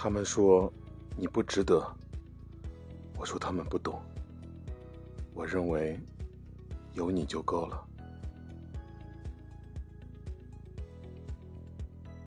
他们说你不值得。我说他们不懂。我认为有你就够了。